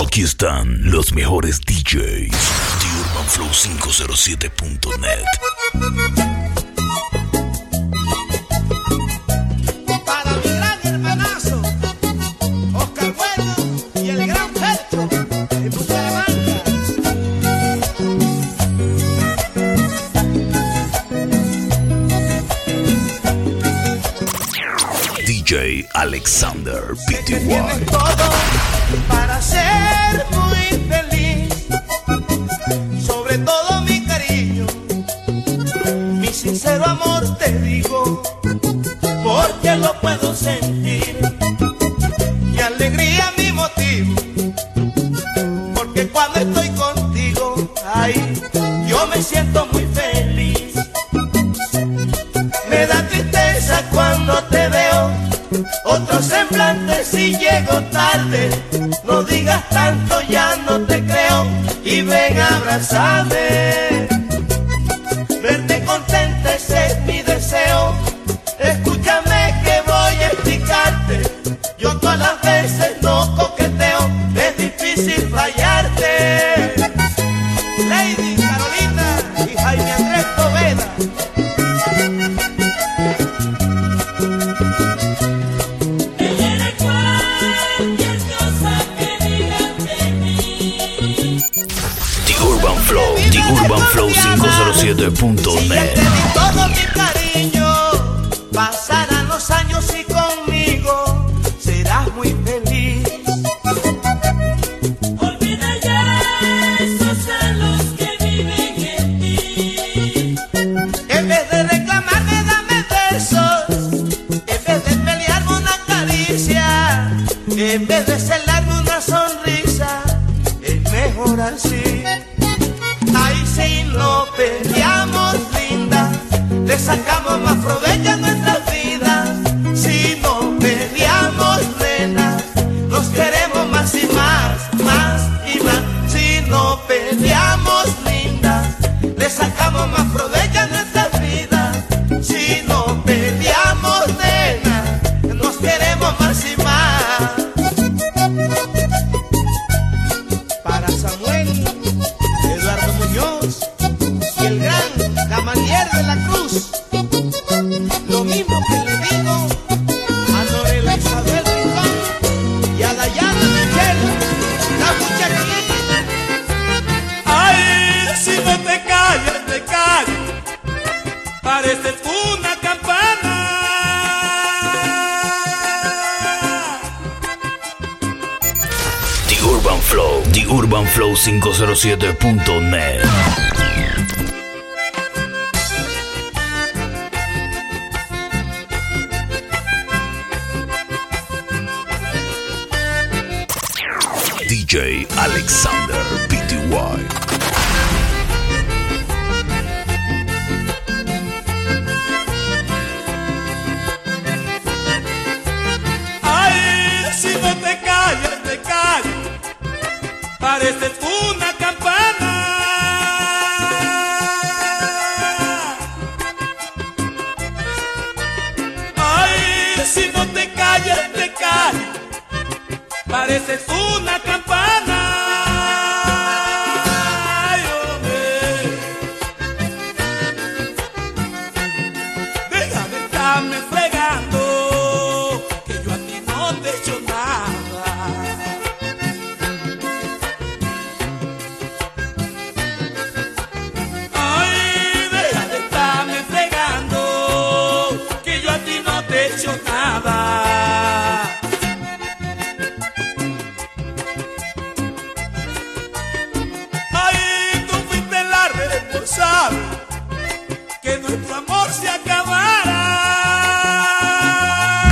Aquí están los mejores DJs de Urban Flow 507.net. Para mi gran hermanazo, Oscar Bueno y el gran Celto, y tú se levantas. DJ Alexander Pitti White. sabe. Pontevedra.net. flow507.net. DJ Alexander.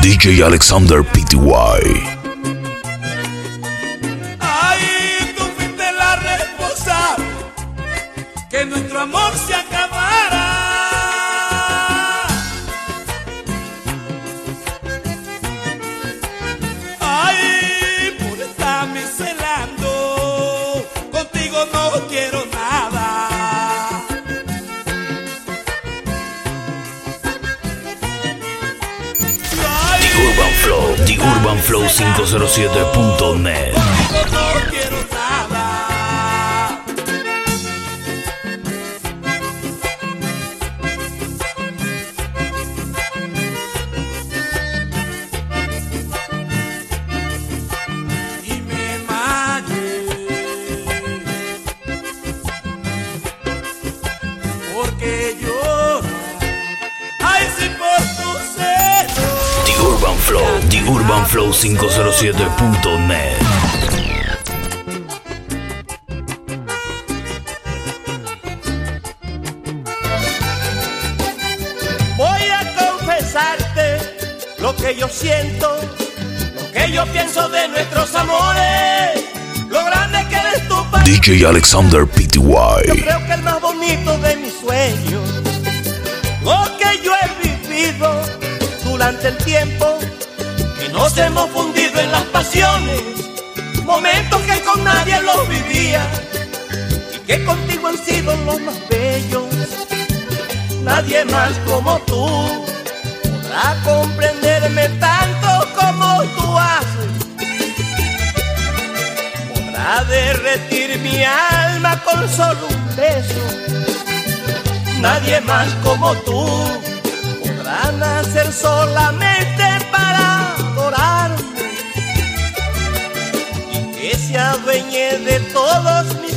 DJ Alexander PTY. Siento, lo que yo pienso de nuestros amores, lo grande que eres tú para mí. DJ Alexander Yo PTY creo que el más bonito de mis sueños, lo que yo he vivido durante el tiempo, que nos hemos fundido en las pasiones, momentos que con nadie los vivía y que contigo han sido los más bellos. Nadie más como tú podrá comprenderme tanto como tú haces. Podrá derretir mi alma con solo un beso. Nadie más como tú podrá nacer solamente para adorarme y que se adueñe de todos mis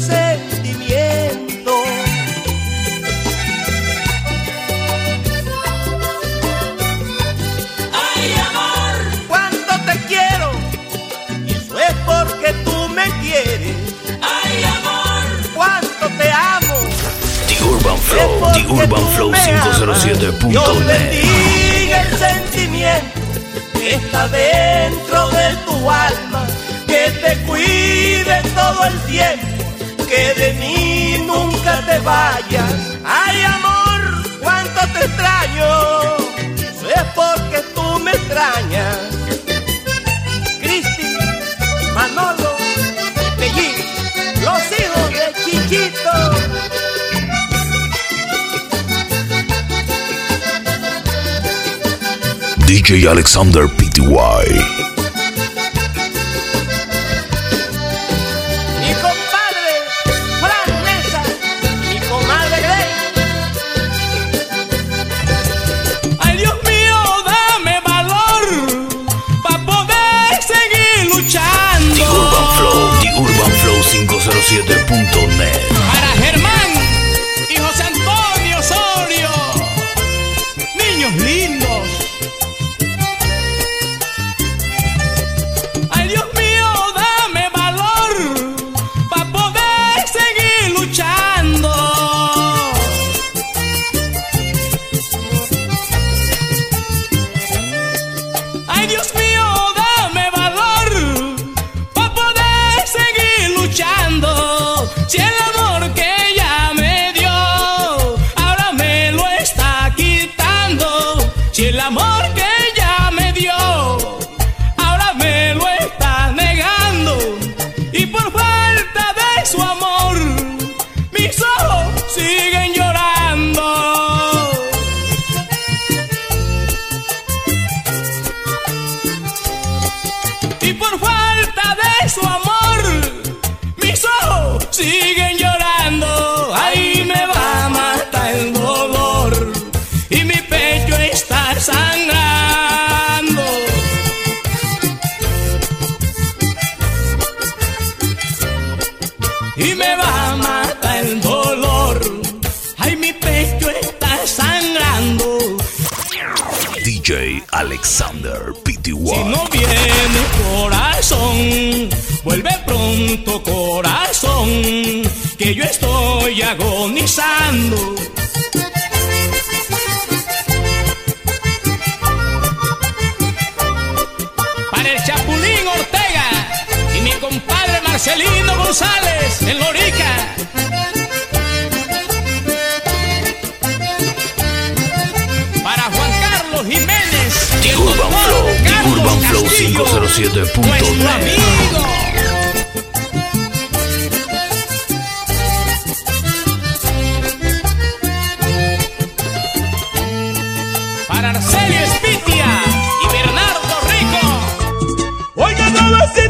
UrbanFlow507.net. Dios bendiga el sentimiento que está dentro de tu alma, que te cuide todo el tiempo, que de mí nunca te vayas. Ay, amor. DJ Alexander PTY bendito corazón que yo estoy agonizando. Para el Chapulín Ortega y mi compadre Marcelino González en Lorica. Para Juan Carlos Jiménez. The Urban Flow, The Urban Flow Cada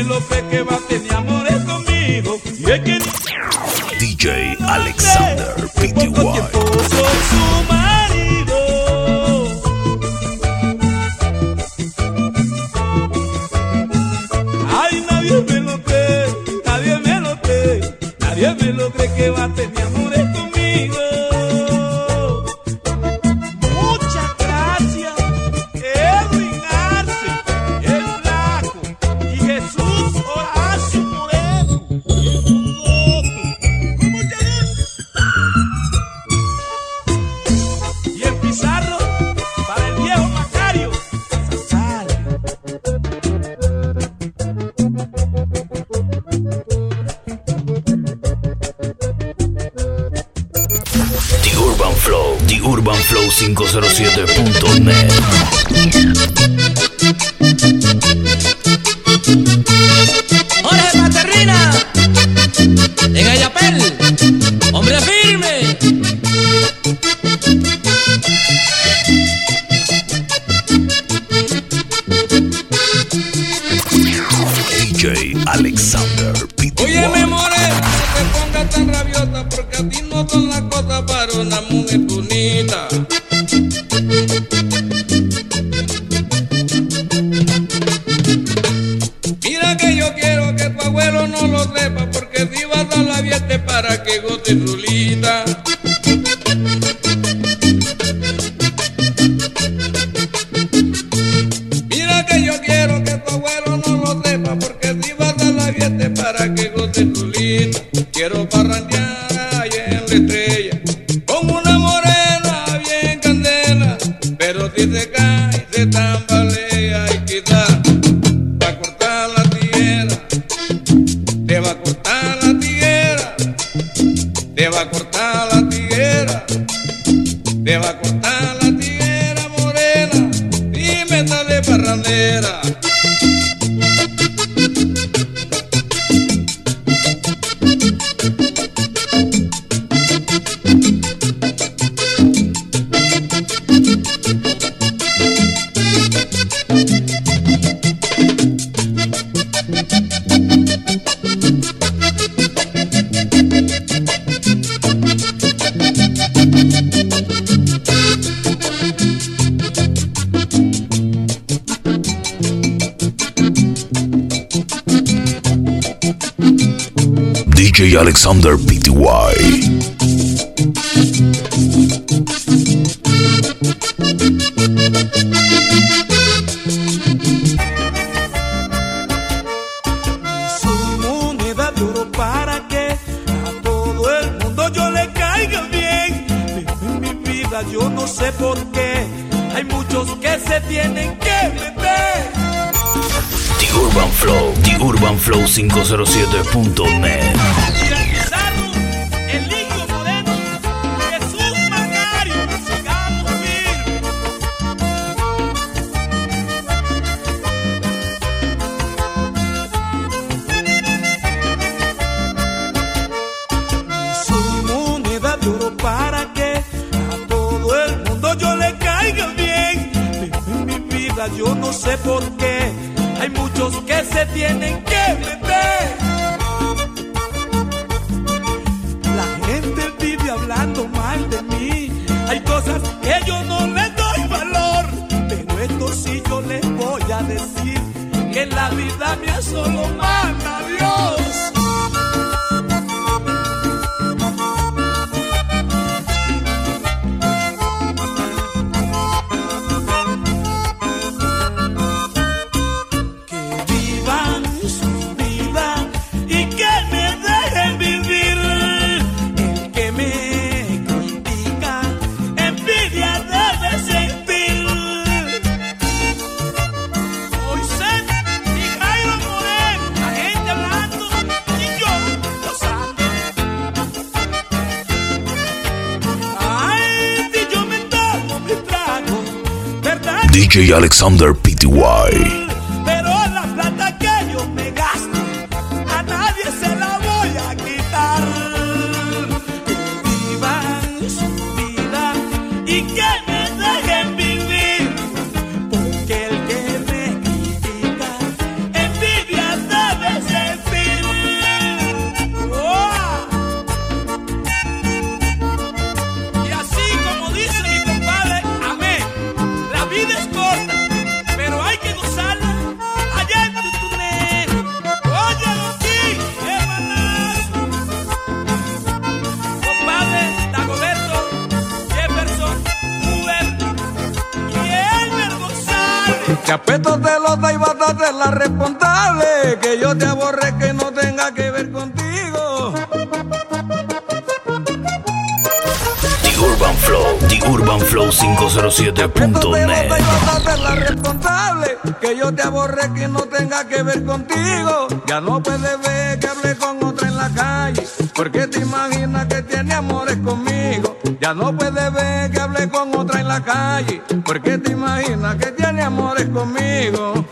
Penélope que va a tener amores conmigo. Y es que... DJ Alexander. Alexander Pty. yo no sé por qué. Hay muchos que se tienen que meter. The Urban Flow, The Urban Flow 507.net. Alexander Pty. 507.net. y bastante la responsable. Que yo te aborre que no tenga que ver contigo. Ya no puedes ver que hable con otra en la calle. Porque te imaginas que tiene amores conmigo. Ya no puedes ver que hable con otra en la calle. Porque te imaginas que tiene amores conmigo.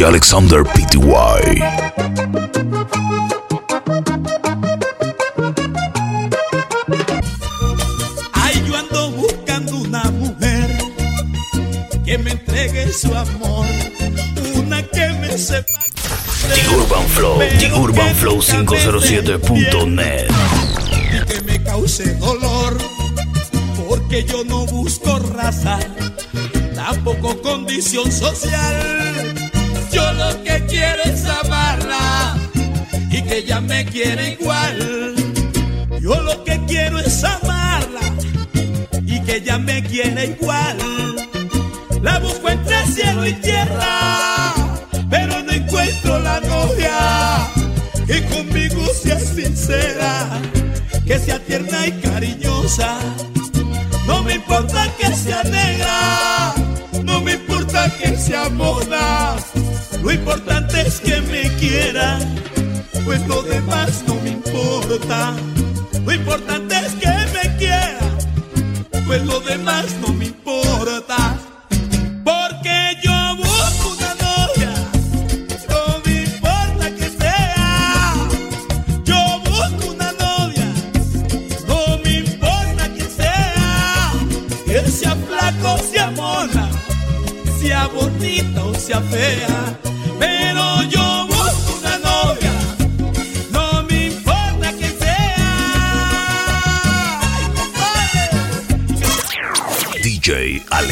DJ Alexander Pty. Ay, yo ando buscando una mujer que me entregue su amor, una que me sepa. The Urban Flow, The Urban Flow 507.net. y que me cause dolor, porque yo no busco raza, tampoco condición social. Yo lo que quiero es amarla y que ella me quiera igual. Yo lo que quiero es amarla y que ella me quiera igual. La busco entre cielo y tierra, pero no encuentro la novia que conmigo sea sincera, que sea tierna y cariñosa. No me importa que sea negra, no me importa que sea mona. Lo importante es que me quiera, pues lo demás no me importa. Lo importante es que me quiera, pues lo demás no me importa. Porque yo busco una novia, no me importa que sea. Yo busco una novia, no me importa que sea. Que sea flaco, sea mona, sea bonita o sea fea.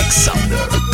Alexander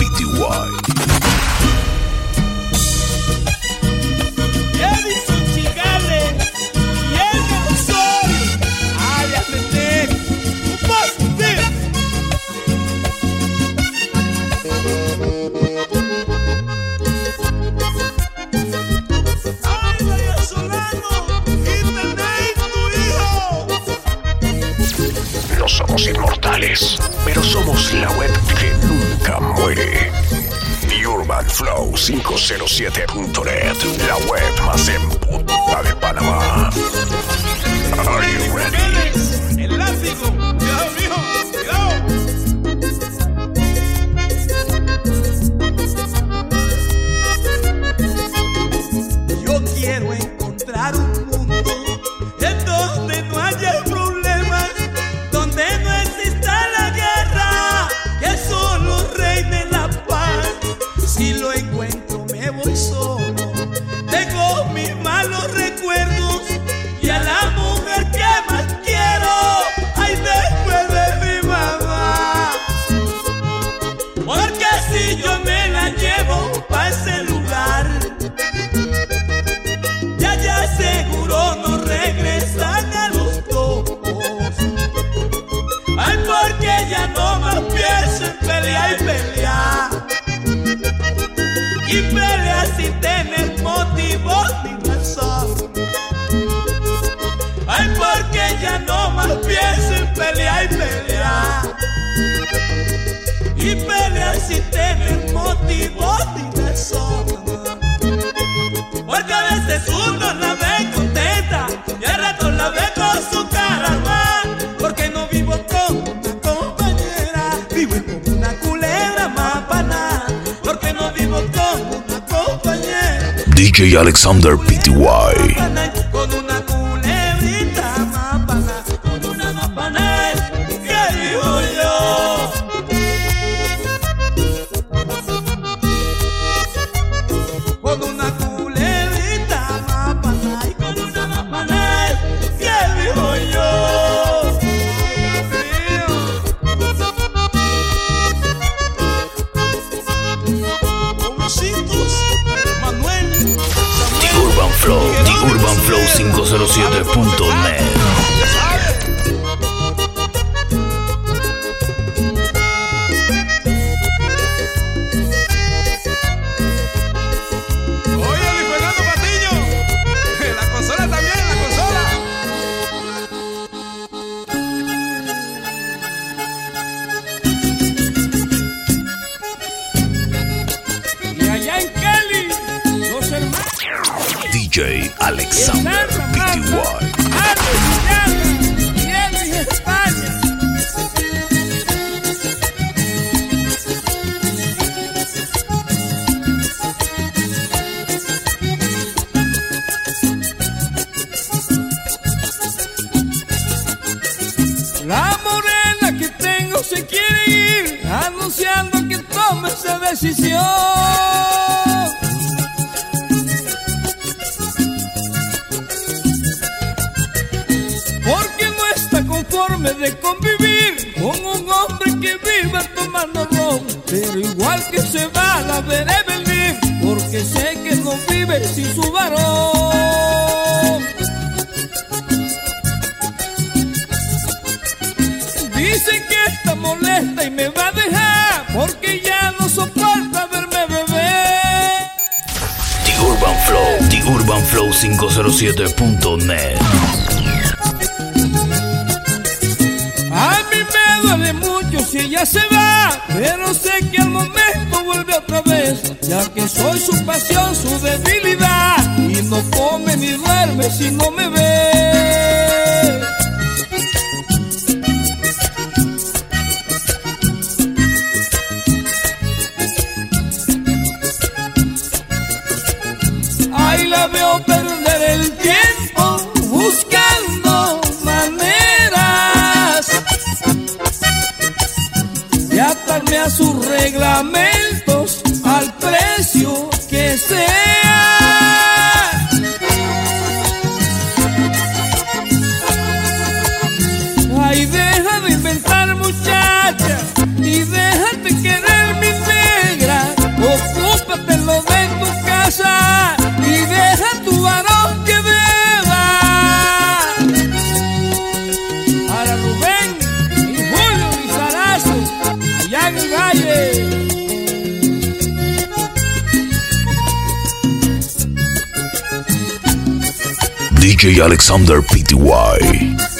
DJ Alexander Pty. Alexander Pitywall. La morena que tengo se quiere ir anunciando que tome esa decisión. a tener en mí, porque sé que no vive sin su varón. Dicen que está molesta y me va a dejar, porque ya no soporta verme beber. The Urban Flow, The Urban Flow 507.net. A mí me duele mucho si ella se va, pero sé que al momento vuelve otra vez, ya que soy su pasión, su debilidad. Y no come ni duerme si no me ve. Alexander Pty.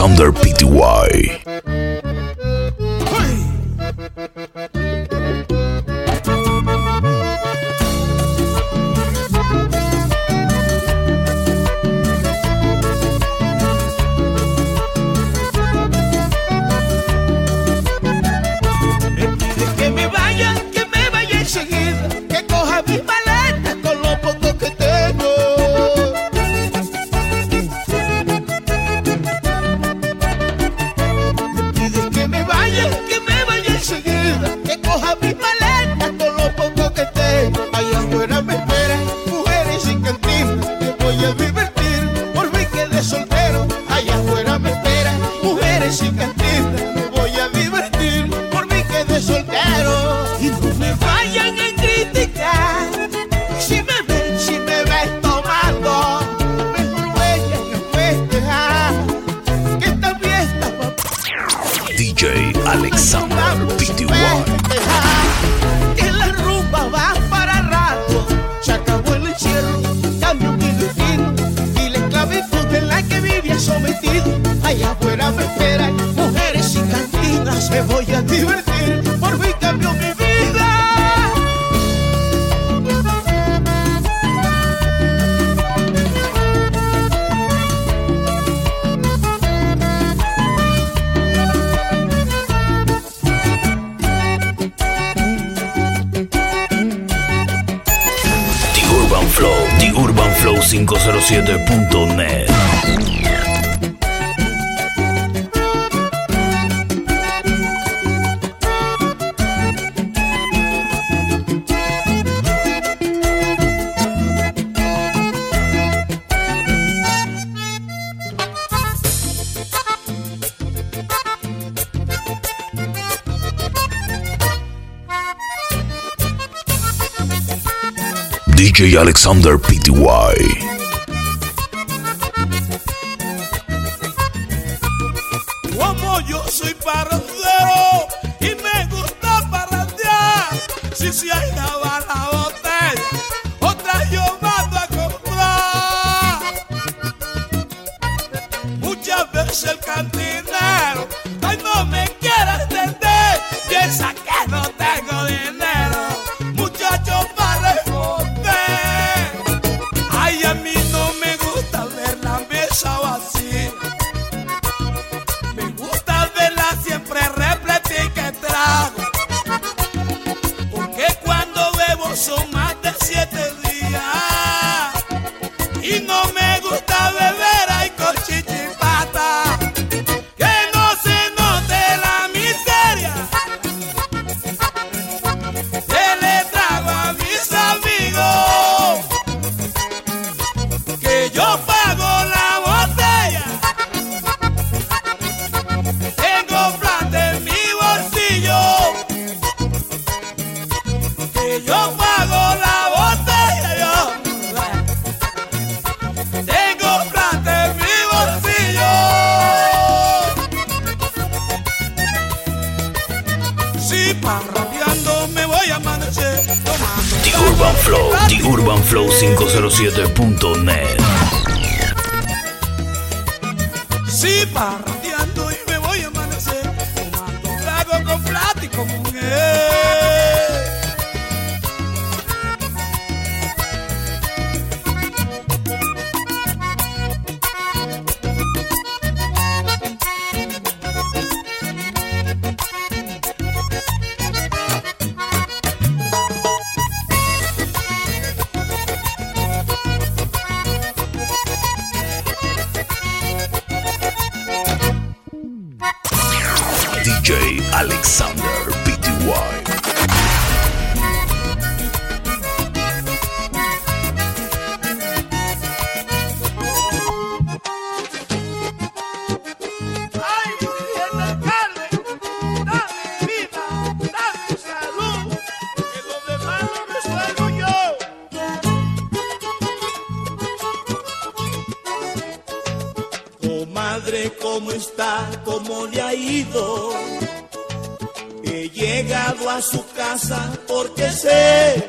Alexander Pitu. DJ Alexander Pty. urbanflow507.net. Sí, partiendo y me voy a amanecer, tomando trago con plástico, mujer. madre cómo está, cómo le ha ido. He llegado a su casa porque sé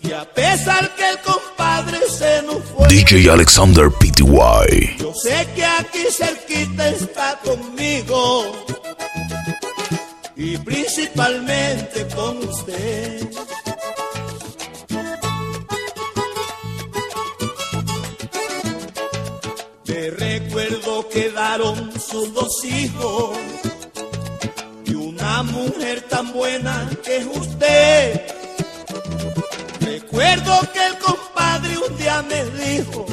que a pesar que el compadre se nos fue. DJ Alexander PTY. Yo sé que aquí cerquita está conmigo y principalmente con usted. Quedaron sus dos hijos y una mujer tan buena que es usted. Recuerdo que el compadre un día me dijo,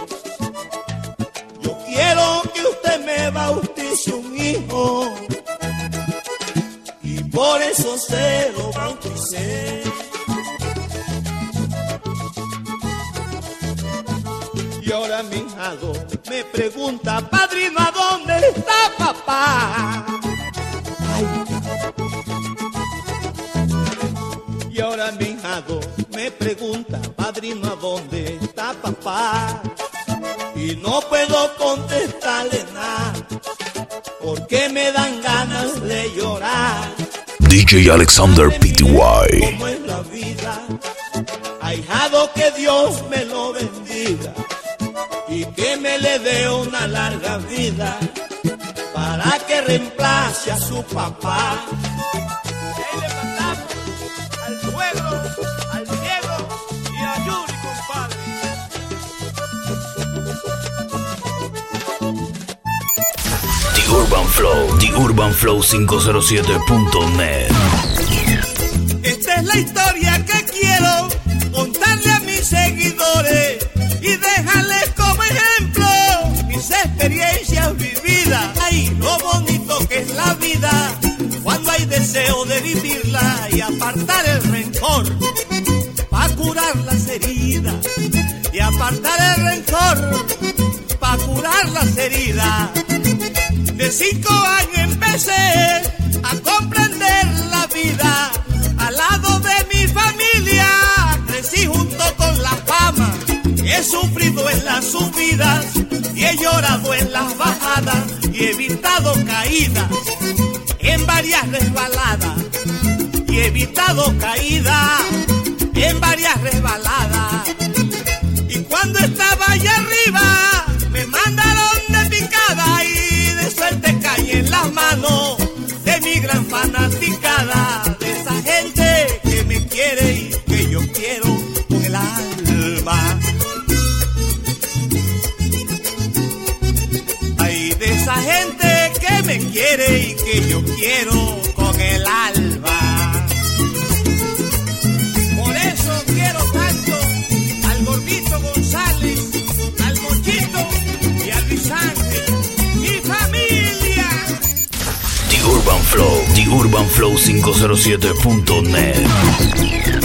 yo quiero que usted me bautice un hijo y por eso se lo bauticé. Y ahora mi me pregunta, padrino, ¿a dónde está papá? Y ahora mi hijado me pregunta, padrino, ¿a dónde está papá? Y no puedo contestarle nada, porque me dan ganas de llorar. DJ Alexander PTY. Como es la vida, ahijado que Dios me lo bendiga y que me le dé una larga vida para que reemplace a su papá. Ahí le mandamos al pueblo, al Diego y a Yuri, compadre. The Urban Flow. The Urban Flow 507.net. Esta es la historia deseo de vivirla y apartar el rencor para curar las heridas y apartar el rencor para curar las heridas. De cinco años empecé a comprender la vida al lado de mi familia. Crecí junto con la fama. He sufrido en las subidas y he llorado en las bajadas y he evitado caídas varias resbaladas y he evitado caídas en varias resbaladas. Y cuando estaba allá arriba, me mandaron de picada y de suerte caí en las manos de mi gran fanaticada, de esa gente que me quiere y que yo quiero con el alma. Ay, de esa gente que me quiere y que yo quiero urbanflow507.net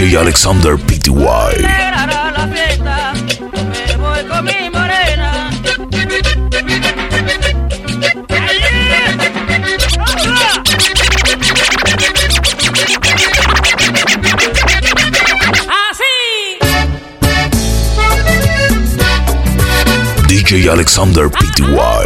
DJ Alexander Pty. DJ Alexander Pty.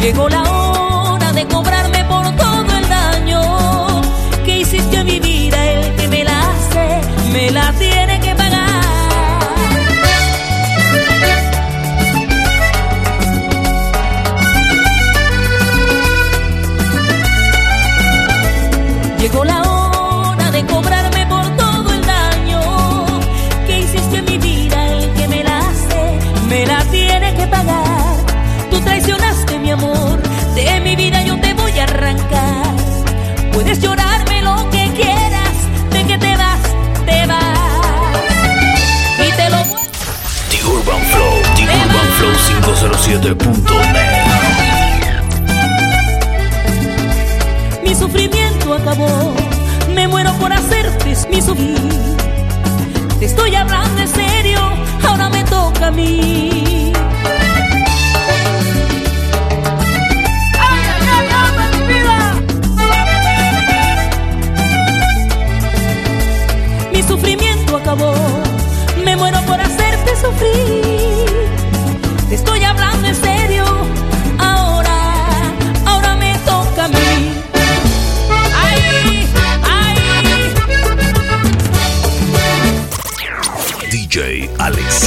Llegó la hora de cobrarme por todo el daño que hiciste a mi vida, el que me la hace, me la dio. Mi sufrimiento acabó, me muero por hacerte mi sufrir. Te estoy hablando en serio, ahora me toca a mí. Mi sufrimiento acabó, me muero por hacerte sufrir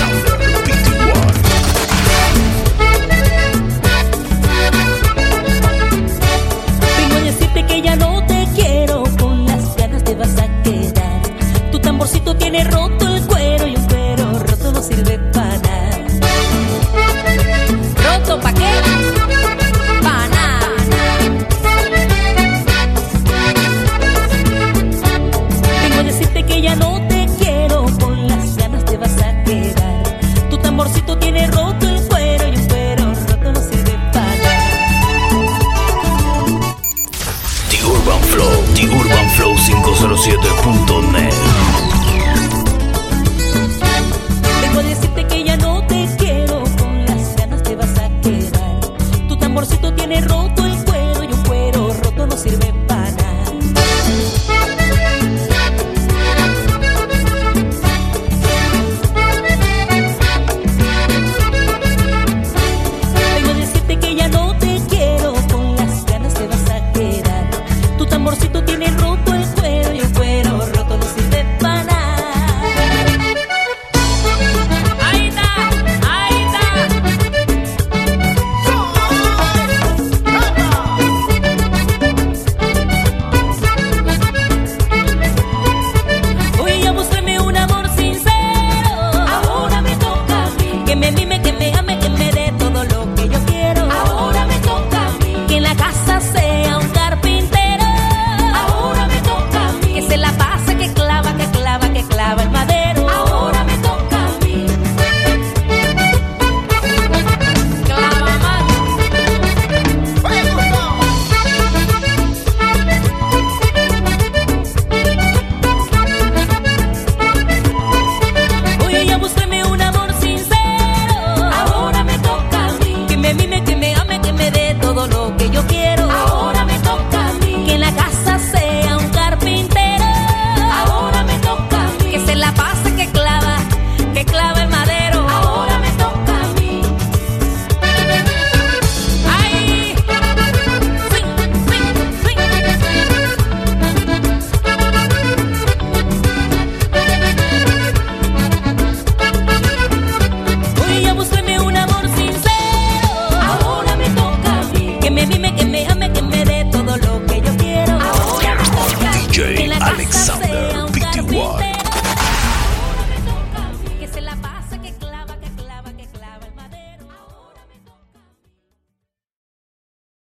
Salve,